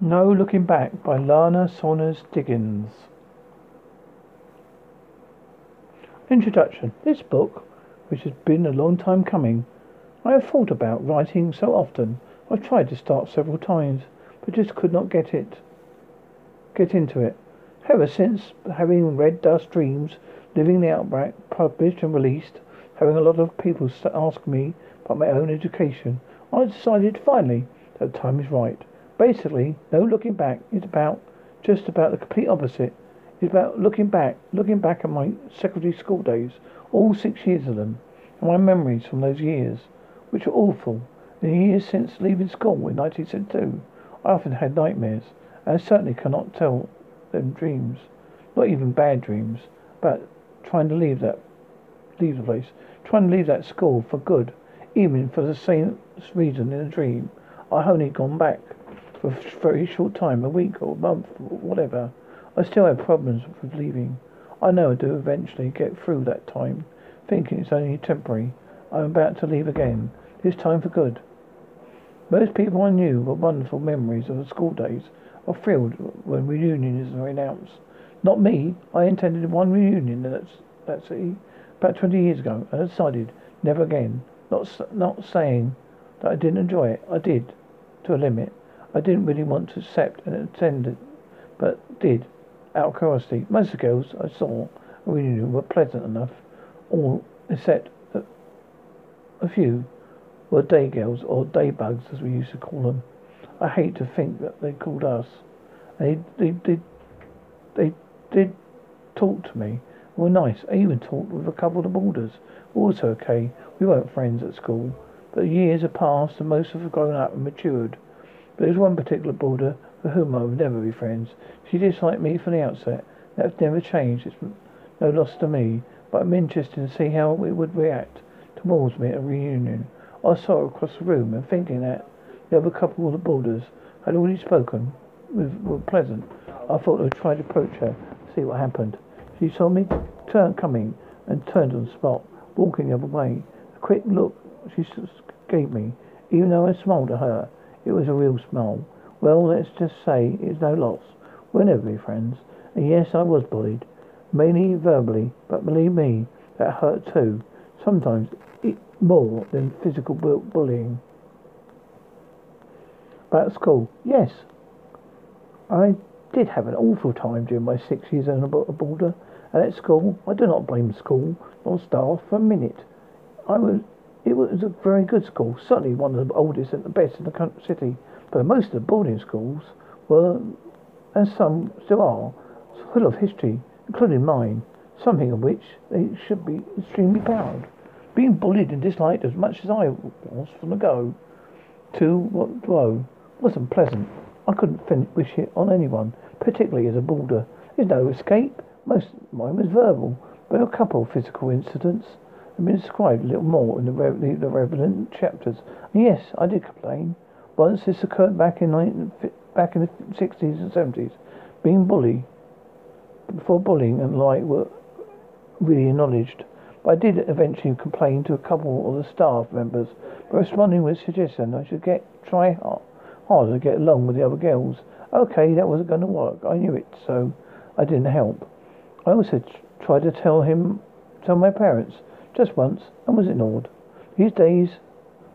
No Looking Back by Lannah Saunders Diggins. Introduction. This book, which has been a long time coming, I have thought about writing so often. I've tried to start several times, but just could not get it, get into it. Ever since having read Dust Dreams, Living the Outback, published and released, having a lot of people ask me about my own education, I decided finally that the time is right. Basically, no looking back is about just about the complete opposite. It's about looking back, looking back at my secondary school days, all six years of them, and my memories from those years, which were awful. In the years since leaving school in 1972, I often had nightmares, and I certainly cannot tell them dreams, not even bad dreams, but trying to leave that, leave the place, trying to leave that school for good, even for the same reason in a dream. I only gone back for a very short time, a week or a month, or whatever. I still have problems with leaving. I know I do eventually get through that time, thinking it's only temporary. I'm about to leave again, this time for good. Most people I knew were wonderful memories of the school days, are thrilled when reunions are announced. Not me. I attended one reunion that's that's about 20 years ago and decided never again. Not not saying that I didn't enjoy it. I did, to a limit. I didn't really want to accept and attend but did, out of curiosity. Most of the girls I saw really knew were pleasant enough, all except a, a few were day girls, or day bugs as we used to call them. I hate to think that they called us. They, they, they, they did talk to me. Were nice. I even talked with a couple of the boarders. Also okay. We weren't friends at school. But years have passed and most of have grown up and matured. But there's one particular boarder for whom I would never be friends. She disliked me from the outset. That's never changed. It's no loss to me. But I'm interested to see how it would react towards me at a reunion. I saw her across the room and thinking that the other couple of the boarders had already spoken with, were pleasant. I thought I would try to approach her, see what happened. She saw me turn coming and turned on the spot, walking the other way. A quick look she gave me, even though I smiled at her. It was a real smile. Well, let's just say it's no loss. We'll never be friends. And yes, I was bullied. Mainly verbally, but believe me, that hurt too. Sometimes it more than physical bullying. About school, yes. I did have an awful time during my six years on a boarder. And at school, I do not blame school or staff for a minute. I was it was a very good school, certainly one of the oldest and the best in the city. But most of the boarding schools were, and some still are, full of history, including mine, something of which they should be extremely proud. Being bullied and disliked as much as I was from the go to what blow wasn't pleasant. I couldn't fin- wish it on anyone, particularly as a boarder. There's no escape. Most of mine was verbal, but a couple of physical incidents have been described a little more in the, re- the relevant chapters. And yes, I did complain. Once this occurred back in 19, back in the 60s and 70s. Being bullied, before bullying and like were really acknowledged. But I did eventually complain to a couple of the staff members, but responding with suggestion I should get try hard, harder to get along with the other girls. Okay, that wasn't going to work. I knew it, so I didn't help. I also tried to tell him, tell my parents, just once and was ignored. These days,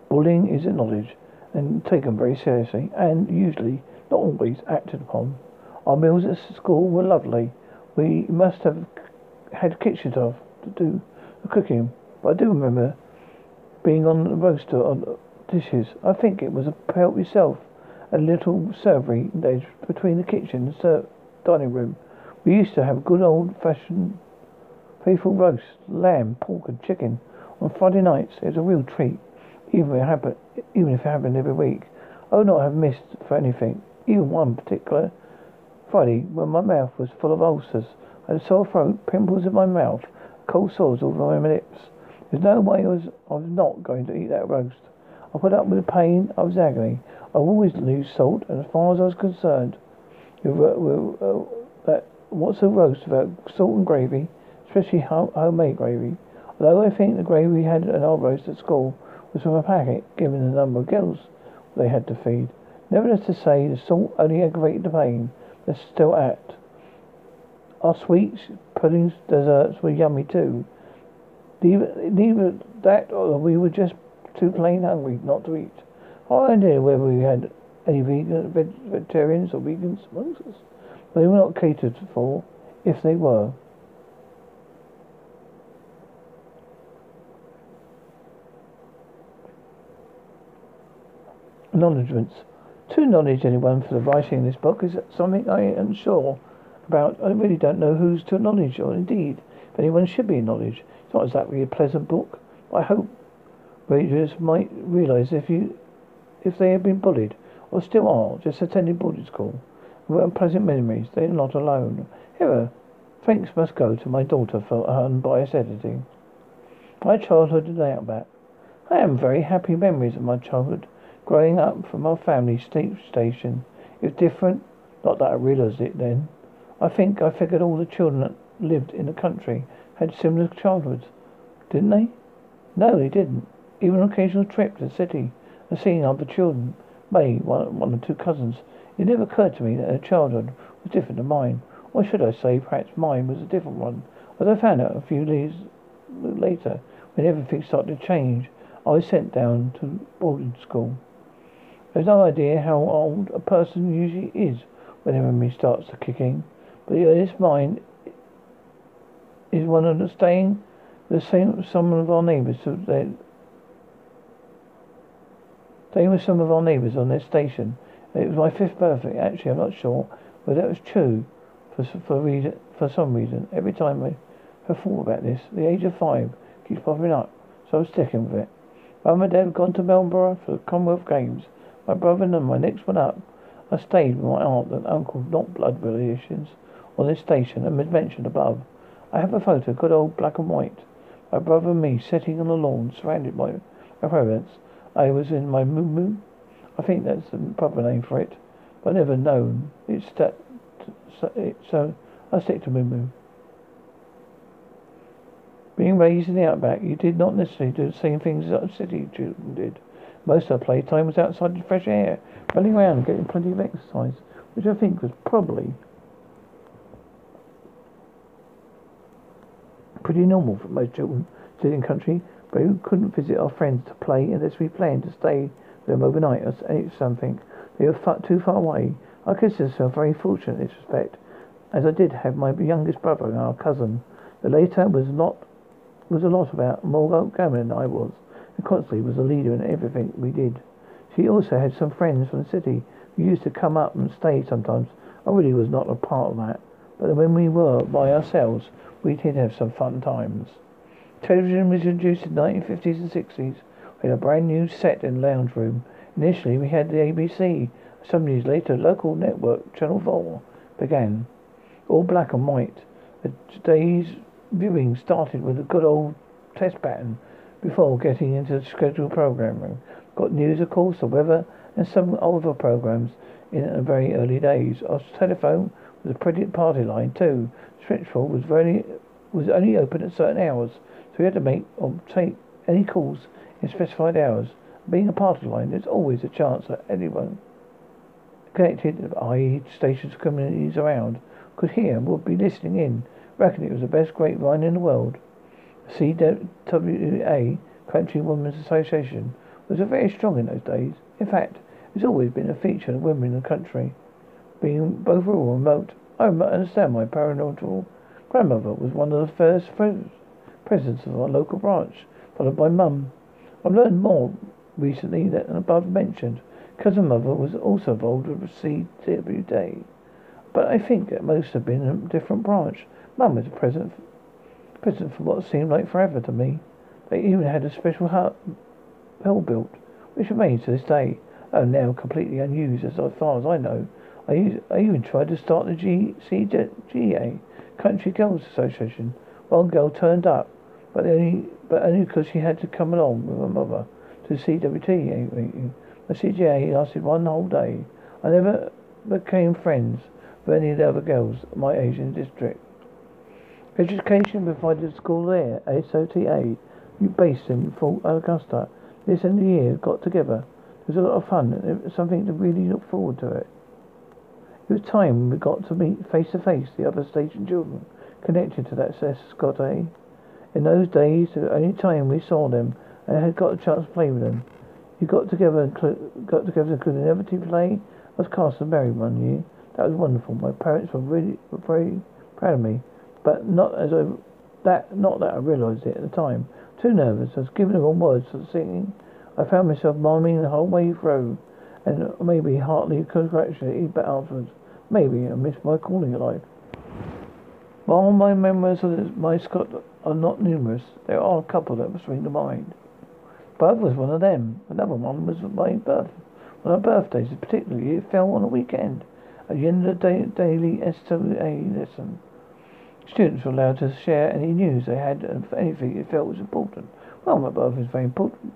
bullying is acknowledged and taken very seriously and usually, not always, acted upon. Our meals at school were lovely. We must have had kitchens off to do the cooking, but I do remember being on the roaster on dishes. I think it was a help yourself, a little servery ledge between the kitchen and the dining room. We used to have good old fashioned Faithful roast, lamb, pork, and chicken on Friday nights. It was a real treat, even if it happened, even if it happened every week. I would not have missed for anything, even one particular Friday when my mouth was full of ulcers. I had a sore throat, pimples in my mouth, cold sores all over my lips. There's no way I was, I was not going to eat that roast. I put up with the pain, I was agony. I always lose salt, and as far as I was concerned, uh, what's a roast without salt and gravy? Especially homemade gravy. Although I think the gravy we had at our roast at school was from a packet, given the number of girls they had to feed. Nevertheless to say, the salt only aggravated the pain. They're still at. Our sweets, puddings, desserts were yummy too. Neither, neither that or we were just too plain hungry not to eat. I idea whether we had any vegan, vegetarians or vegans amongst us. They were not catered for, if they were. Acknowledgements. To acknowledge anyone for the writing of this book is something I am sure about. I really don't know who's to acknowledge, or indeed, if anyone should be acknowledged. It's not exactly a pleasant book. I hope readers might realise if you if they have been bullied or still are, just attending boarding school, with unpleasant memories, they are not alone. Here, thanks must go to my daughter for her unbiased editing. My childhood in Outback. I have very happy memories of my childhood, growing up from our family station. It was different, not that I realised it then. I think I figured all the children that lived in the country had similar childhoods, didn't they? No, they didn't. Even an occasional trip to the city and seeing other children, May, one, one or two cousins. It never occurred to me that her childhood was different to mine. Or should I say, perhaps mine was a different one. As I found out a few days later, when everything started to change, I was sent down to boarding school. There's no idea how old a person usually is when memory starts to kick in, but the earliest mind is one of the staying the same with some of our neighbours so staying with some of our neighbours on their station. It was my fifth birthday. Actually, I'm not sure whether that was true for for reason, for some reason. Every time I have thought about this, the age of five keeps popping up, so I'm sticking with it. Mum and Dad have gone to Melbourne for the Commonwealth Games. My brother and my next one up. I stayed with my aunt and uncle, not blood relations, on this station, and as mentioned above. I have a photo, good old black and white. My brother and me sitting on the lawn, surrounded by my parents. I was in my moo moo. I think that's the proper name for it, but never known it's that. So I stick to moo moo. Being raised in the outback, you did not necessarily do the same things that city children did. Most of our playtime was outside in fresh air, running around, getting plenty of exercise, which I think was probably pretty normal for most children sitting country, but who couldn't visit our friends to play unless we planned to stay them overnight or something. They were far, too far away. I consider myself very fortunate in this respect, as I did have my youngest brother and our cousin. The later was not was a lot about more gammon than I was, constantly was a leader in everything we did. She also had some friends from the city who used to come up and stay sometimes. I really was not a part of that, but when we were by ourselves, we did have some fun times. Television was introduced in the 1950s and 60s. We had a brand new set in the lounge room. Initially, we had the ABC. Some years later, local network Channel 4 began. All black and white. The day's viewing started with a good old test pattern before getting into the scheduled programming. Got news, of course, the weather, and some other programs in the very early days. Our telephone was a pretty party line too. Switchboard was very was only open at certain hours, so we had to make or take any calls in specified hours. Being a party line, there's always a chance that anyone connected, i.e., stations communities around, could hear and would be listening in. Reckon it was the best grapevine in the world. CWA, Country Women's Association, was very strong in those days. In fact, it's always been a feature of women in the country, being both rural and remote. I understand my parental grandmother was one of the first presidents of our local branch, followed by mum. I've learned more recently than above mentioned. Cousin mother was also involved with CWA, but I think that most have been a different branch. Mum was president, president for what seemed like forever to me. They even had a special hut, built, which remains to this day, though now completely unused as far as I know. I, used, I even tried to start the GCGA, Country Girls Association. One girl turned up, but only but only because she had to come along with her mother to eh, eh, eh. the CWT meeting. The CGA lasted one whole day. I never became friends with any of the other girls my in the district. Education provided school there, SOTA, based in Port Augusta. This end of the year got together It was a lot of fun. It was something to really look forward to it. It was time we got to meet face to face the other station children connected to that SOTA. In those days, the only time we saw them and had got a chance to play with them. You got together and cl- got together and could inevitably play. I was cast and married one year. That was wonderful. My parents were really were very proud of me, but not as I that not that I realised it at the time. Too nervous. I was giving the wrong words for singing. I found myself miming the whole way through, and maybe heartily congratulated, but afterwards, maybe I missed my calling in life. While my memories of my SOTA are not numerous, there are a couple that spring to mind. Bud was one of them. Another one was my birth. On our birthdays, particularly, it fell on a weekend. At the end of the day, daily SWA lesson, students were allowed to share any news they had of anything they felt was important. Well, my birthday is very important.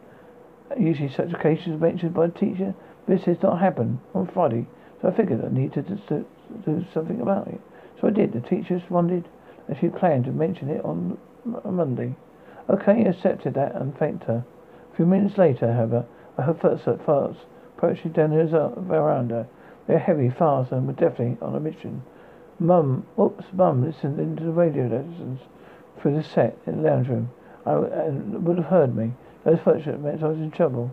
Usually such occasions are mentioned by the teacher. This has not happened on Friday, so I figured I needed to, to, to do something about it. So I did. The teacher responded that she planned to mention it on Monday. Okay, I accepted that and thanked her. A few minutes later, however, I heard footsteps approaching down the veranda. They were heavy, fast, and were definitely on a mission. Mum, whoops, Mum listened into the radio lessons through the set in the lounge room. I and would have heard me. Those footsteps meant I was in trouble.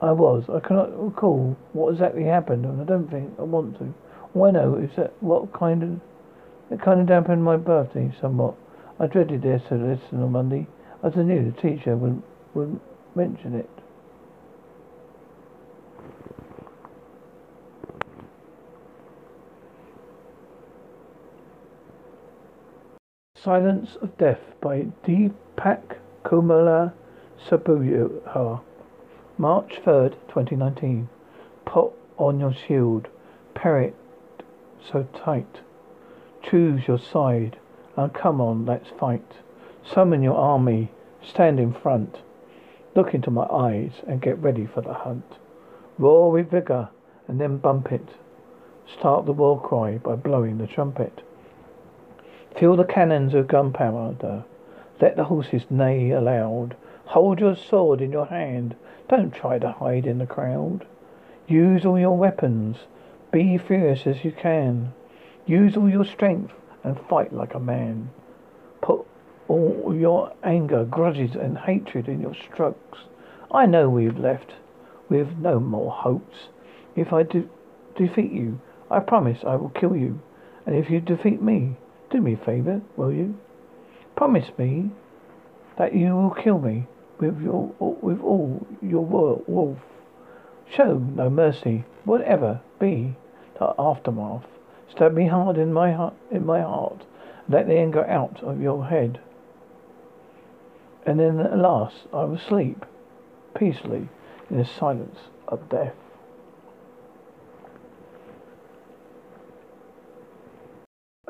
I was. I cannot recall what exactly happened, and I don't think I want to. All I know is that what kind of it kind of dampened my birthday somewhat. I dreaded this listen on Monday, as I knew the teacher would would mention it. Silence of Death by Deepak Kumala Sabuha. March 3rd, 2019. Put on your shield. Parrot so tight. Choose your side. And come on, let's fight. Summon your army. Stand in front. Look into my eyes and get ready for the hunt. Roar with vigor and then bump it. Start the war cry by blowing the trumpet. Fill the cannons with gunpowder. Let the horses neigh aloud. Hold your sword in your hand. Don't try to hide in the crowd. Use all your weapons. Be fierce as you can. Use all your strength and fight like a man. Put all your anger, grudges, and hatred in your strokes. I know we've left with no more hopes. If I de- defeat you, I promise I will kill you. And if you defeat me, do me a favour, will you? Promise me that you will kill me with your with all your wolf. Show no mercy, whatever be the aftermath. Stab me hard in my heart, in my heart. Let the anger out of your head and then at last I will sleep peacefully, in the silence of death.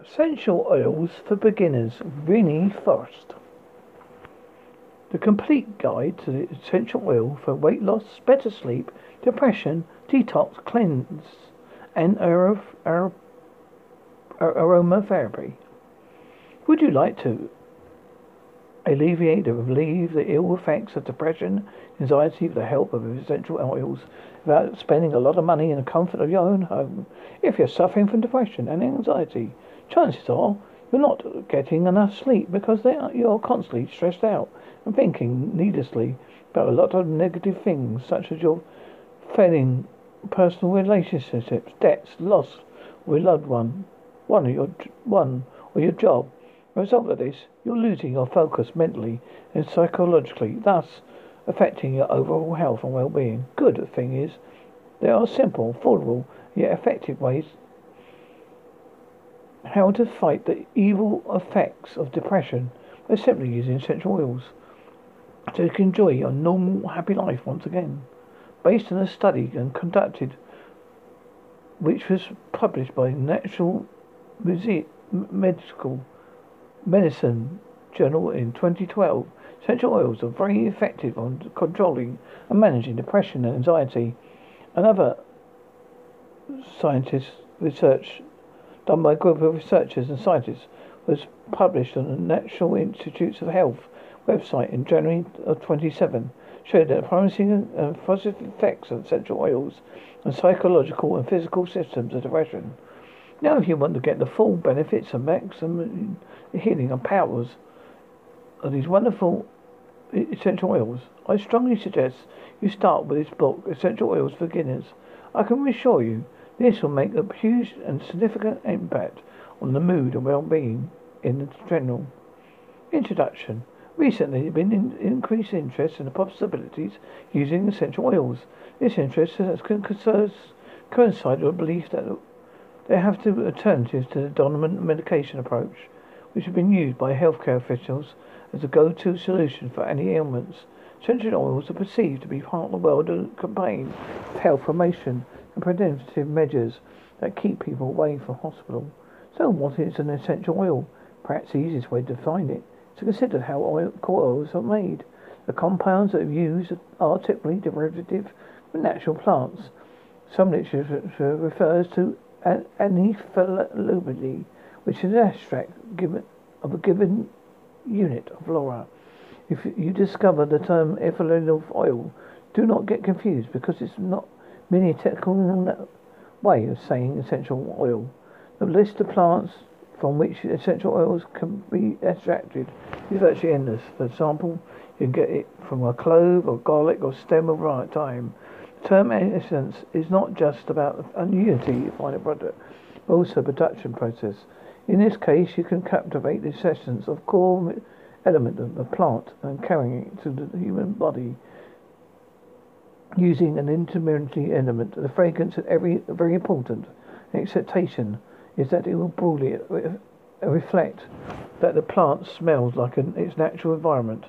Essential oils for beginners, Renny Frost. The complete guide to the essential oil for weight loss, better sleep, depression, detox, cleanse, and aromatherapy. Would you like to alleviate or relieve the ill effects of depression, anxiety with the help of essential oils without spending a lot of money in the comfort of your own home. If you're suffering from depression and anxiety, chances are you're not getting enough sleep because are, you're constantly stressed out and thinking needlessly about a lot of negative things such as your failing personal relationships, debts, loss with loved one, one or your one or your job As a result of this, you're losing your focus mentally and psychologically, thus affecting your overall health and well-being. Good thing is, there are simple, affordable, yet effective ways how to fight the evil effects of depression by simply using essential oils so you can enjoy your normal, happy life once again. Based on a study and conducted, which was published by Natural Medical Medicine Journal in 2012, essential oils are very effective on controlling and managing depression and anxiety. Another scientist research done by a group of researchers and scientists was published on the National Institutes of Health website in January of 27, showed that promising and positive effects of essential oils on psychological and physical systems of depression. Now, if you want to get the full benefits and maximum healing and powers of these wonderful essential oils, I strongly suggest you start with this book, Essential Oils for Beginners. I can reassure you this will make a huge and significant impact on the mood and well-being in the general. Introduction. Recently, there has been in- increased interest in the possibilities using essential oils. This interest has coincided with a belief that there have to alternatives to the dominant medication approach, which has been used by healthcare officials as a go-to solution for any ailments. Essential oils are perceived to be part of the world campaign of health promotion and preventative measures that keep people away from hospital. So what is an essential oil? Perhaps the easiest way to define it is to consider how oil, oils are made. The compounds that are used are typically derivative from natural plants. Some literature refers to anethylulbity, which is an extract given of a given unit of flora. If you discover the term ethyl oil, do not get confused because it's not merely a technical uh, way of saying essential oil. The list of plants from which essential oils can be extracted is virtually endless. For example, you can get it from a clove or garlic or stem of thyme. The term essence is not just about a unity final product, but also production process. In this case, you can captivate the essence of core element of the plant and carrying it to the human body using an intermediary element. The fragrance is every, very important. The expectation is that it will broadly uh, reflect that the plant smells like an, its natural environment.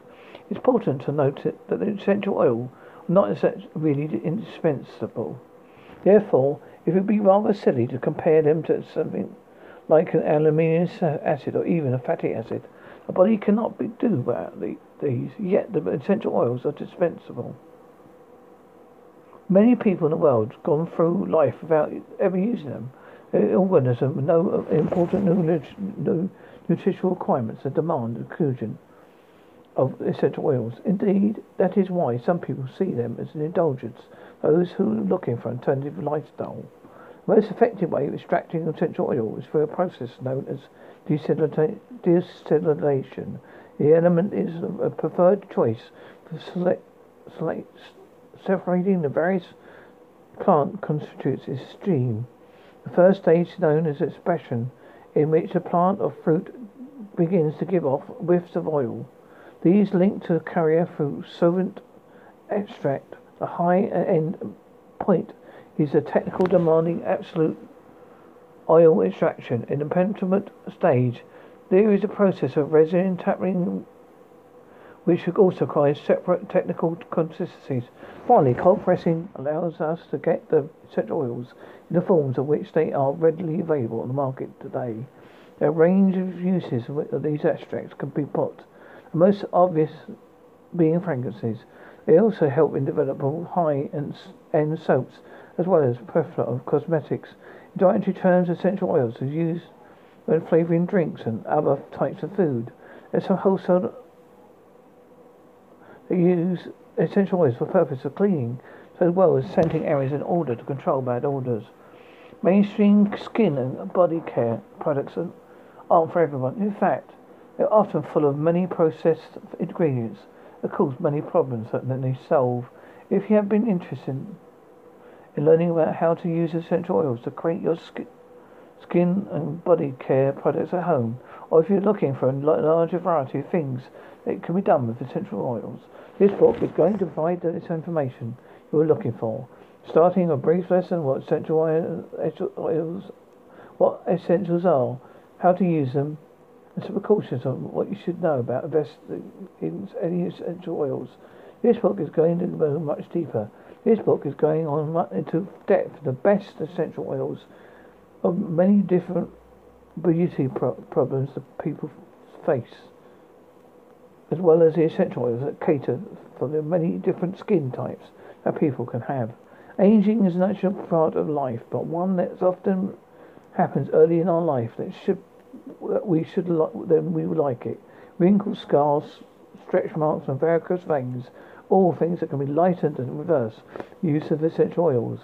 It's important to note that the essential oil not really indispensable. Therefore, it would be rather silly to compare them to something like an amino acid or even a fatty acid. A body cannot be, do without the, these, yet the essential oils are dispensable. Many people in the world have gone through life without ever using them. Their organism with no uh, important nutritional requirements and demand inclusion of essential oils. Indeed, that is why some people see them as an indulgence, those who are looking for an alternative lifestyle. The most effective way of extracting essential oil is through a process known as distillation. The element is a preferred choice for select, select, separating the various plant constitutes is stream. The first stage is known as expression, in which a plant or fruit begins to give off whiffs of oil. These link to the carrier through solvent extract. The high end point is a technical demanding absolute oil extraction. In the penultimate stage, there is a process of resin tapping which also requires separate technical consistencies. Finally, cold pressing allows us to get the essential oils in the forms of which they are readily available on the market today. A range of uses of these extracts can be put, the most obvious being fragrances. They also help in developing high-end soaps as well as plethora of cosmetics. In dietary terms, essential oils are used when flavoring drinks and other types of food. There's a wholesale they use essential oils for purpose of cleaning, as well as scenting areas in order to control bad odors. Mainstream skin and body care products aren't for everyone. In fact, they're often full of many processed ingredients that cause many problems that they solve. If you have been interested in learning about how to use essential oils to create your skin, skin and body care products at home, or if you're looking for a larger variety of things that can be done with essential oils, this book is going to provide this information you are looking for. Starting a brief lesson what essential oils, what essentials are, how to use them, and some precautions on what you should know about investing in any essential oils. This book is going to go much deeper. This book is going on into depth the best essential oils of many different beauty pro- problems that people face as well as the essential oils that cater for the many different skin types that people can have. Aging is a natural part of life, but one that often happens early in our life that should that we should then we like it. Wrinkles, scars, stretch marks, and varicose veins All things that can be lightened and reversed. Use of essential oils.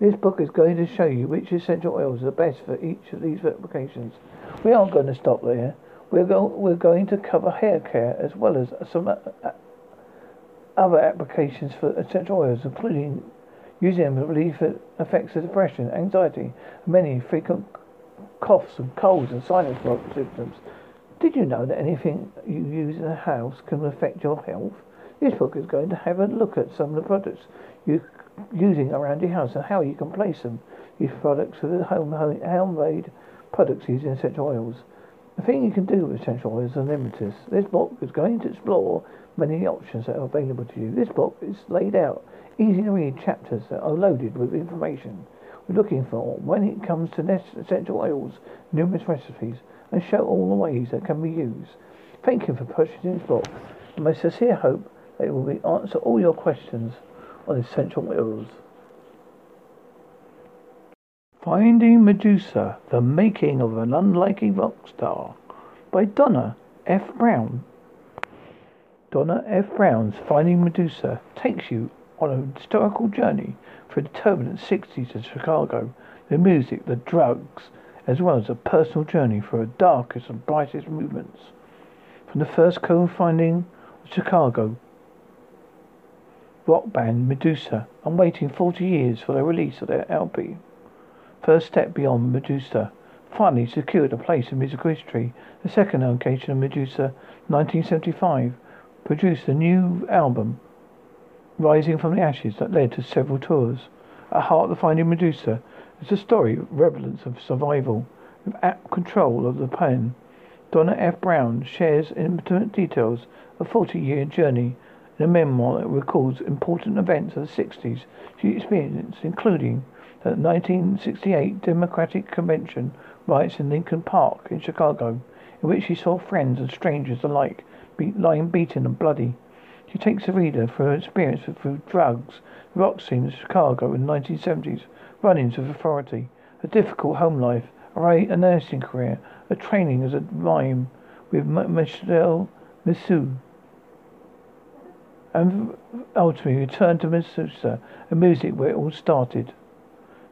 This book is going to show you which essential oils are best for each of these applications. We aren't going to stop there. We're, go- we're going to cover hair care as well as some uh, other applications for essential oils, including using them to relieve effects of depression, anxiety, many frequent coughs and colds and sinus symptoms. Did you know that anything you use in the house can affect your health? This book is going to have a look at some of the products you're using around your house and how you can place them. These products are the home, homemade products using essential oils. The thing you can do with essential oils are limitless. This book is going to explore many options that are available to you. This book is laid out easy to read chapters that are loaded with information we're looking for when it comes to essential oils, numerous recipes, and show all the ways that can be used. Thank you for purchasing this book, my sincere hope that it will answer all your questions on essential oils. Finding Medusa, the making of an unlikely rock star by Donna F. Brown. Donna F. Brown's Finding Medusa takes you on a historical journey through the turbulent 60s of Chicago, the music, the drugs, as well as a personal journey through the darkest and brightest movements. From the first co-finding of Chicago rock band Medusa, and waiting 40 years for the release of their LP. First step beyond Medusa finally secured a place in musical history. The second location of Medusa, 1975, produced a new album, Rising from the Ashes, that led to several tours. At heart, the Finding Medusa is a story of relevance of survival, with apt control of the pen. Donna F. Brown shares intimate details of a 40-year journey in a memoir that recalls important events of the 60s she experienced, including the 1968 Democratic Convention riots in Lincoln Park in Chicago, in which she saw friends and strangers alike be- lying beaten and bloody. She takes the reader through her experience through drugs, rock scene in Chicago in the 1970s, run-ins with authority, a difficult home life, a nursing career, a training as a mime with Marcel Marceau, and ultimately return to Medusa, a music where it all started.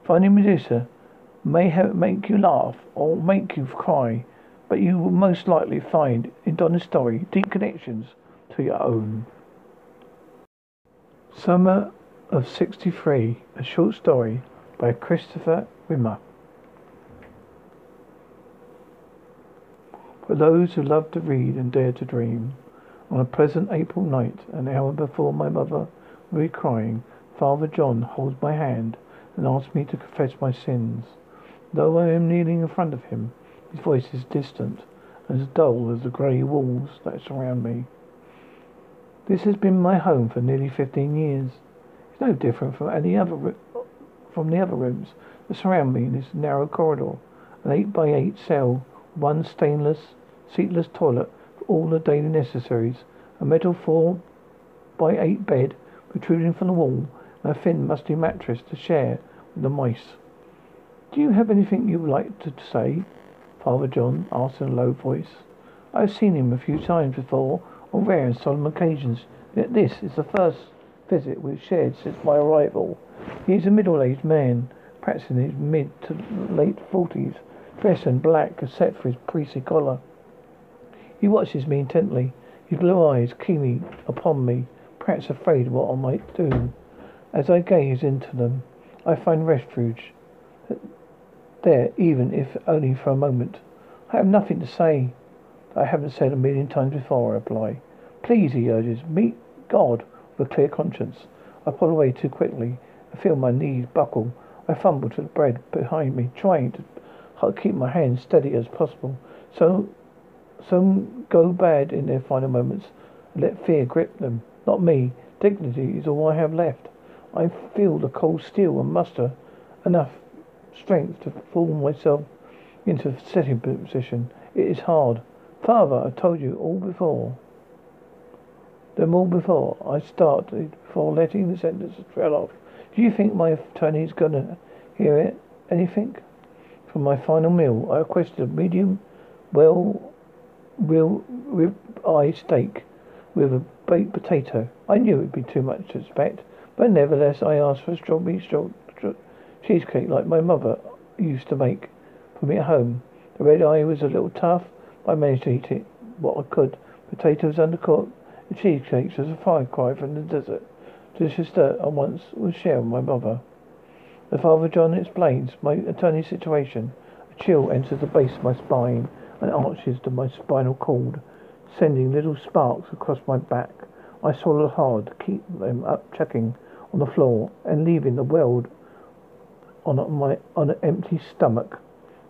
Finding Medusa may make you laugh or make you cry, but you will most likely find in Donna's story deep connections to your own. Summer of 63, a short story by Kristopher Rimmer. For those who love to read and dare to dream, on a pleasant April night, an hour before my mother will be crying, Father John holds my hand and asks me to confess my sins. Though I am kneeling in front of him, his voice is distant and as dull as the grey walls that surround me. This has been my home for nearly 15 years. It's no different from any other from the other rooms that surround me in this narrow corridor. An 8 by 8 cell, one stainless, seatless toilet for all the daily necessaries, a metal 4 by 8 bed protruding from the wall, and a thin, musty mattress to share with the mice. Do you have anything you would like to say? Father John asked in a low voice. I have seen him a few times before on rare and solemn occasions, yet this is the first visit we've shared since my arrival. He is a middle-aged man, perhaps in his mid to late forties, dressed in black, except for his priestly collar. He watches me intently, his blue eyes keenly upon me, perhaps afraid of what I might do. As I gaze into them, I find refuge there, even if only for a moment. I have nothing to say. I haven't said a million times before, I reply. Please, he urges, meet God with a clear conscience. I pull away too quickly. I feel my knees buckle. I fumble to the bread behind me, trying to keep my hands steady as possible. So, some go bad in their final moments and let fear grip them. Not me. Dignity is all I have left. I feel the cold steel and muster enough strength to form myself into a sitting position. It is hard. Father, I told you all before. Them all before I started, before letting the sentence trail off. Do you think my attorney's gonna hear it? Anything? For my final meal, I requested a medium, well, real rib eye steak, with a baked potato. I knew it'd be too much to expect, but nevertheless I asked for a strawberry straw, straw, cheesecake like my mother used to make for me at home. The red eye was a little tough, but I managed to eat it what I could. Potatoes undercooked, the cheesecakes was a far cry from the desert. Delicious dirt I once was sharing with my mother. The Father John explains my attorney situation. A chill enters the base of my spine and arches to my spinal cord, sending little sparks across my back. I swallow hard to keep them up checking on the floor and leaving the world on my on an empty stomach.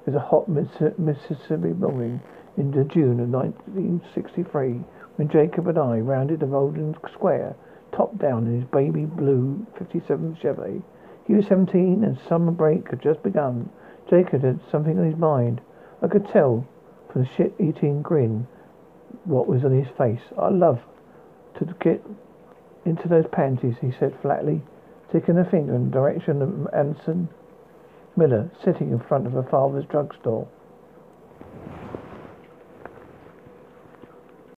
Was a hot Mississippi morning in the June of 1963 when Jacob and I rounded the Golden Square, top down in his baby blue 57 Chevy. He was 17 and summer break had just begun. Jacob had something on his mind. I could tell from the shit-eating grin what was on his face. I love to get into those panties, he said flatly, ticking a finger in the direction of Anson Miller, sitting in front of her father's drugstore.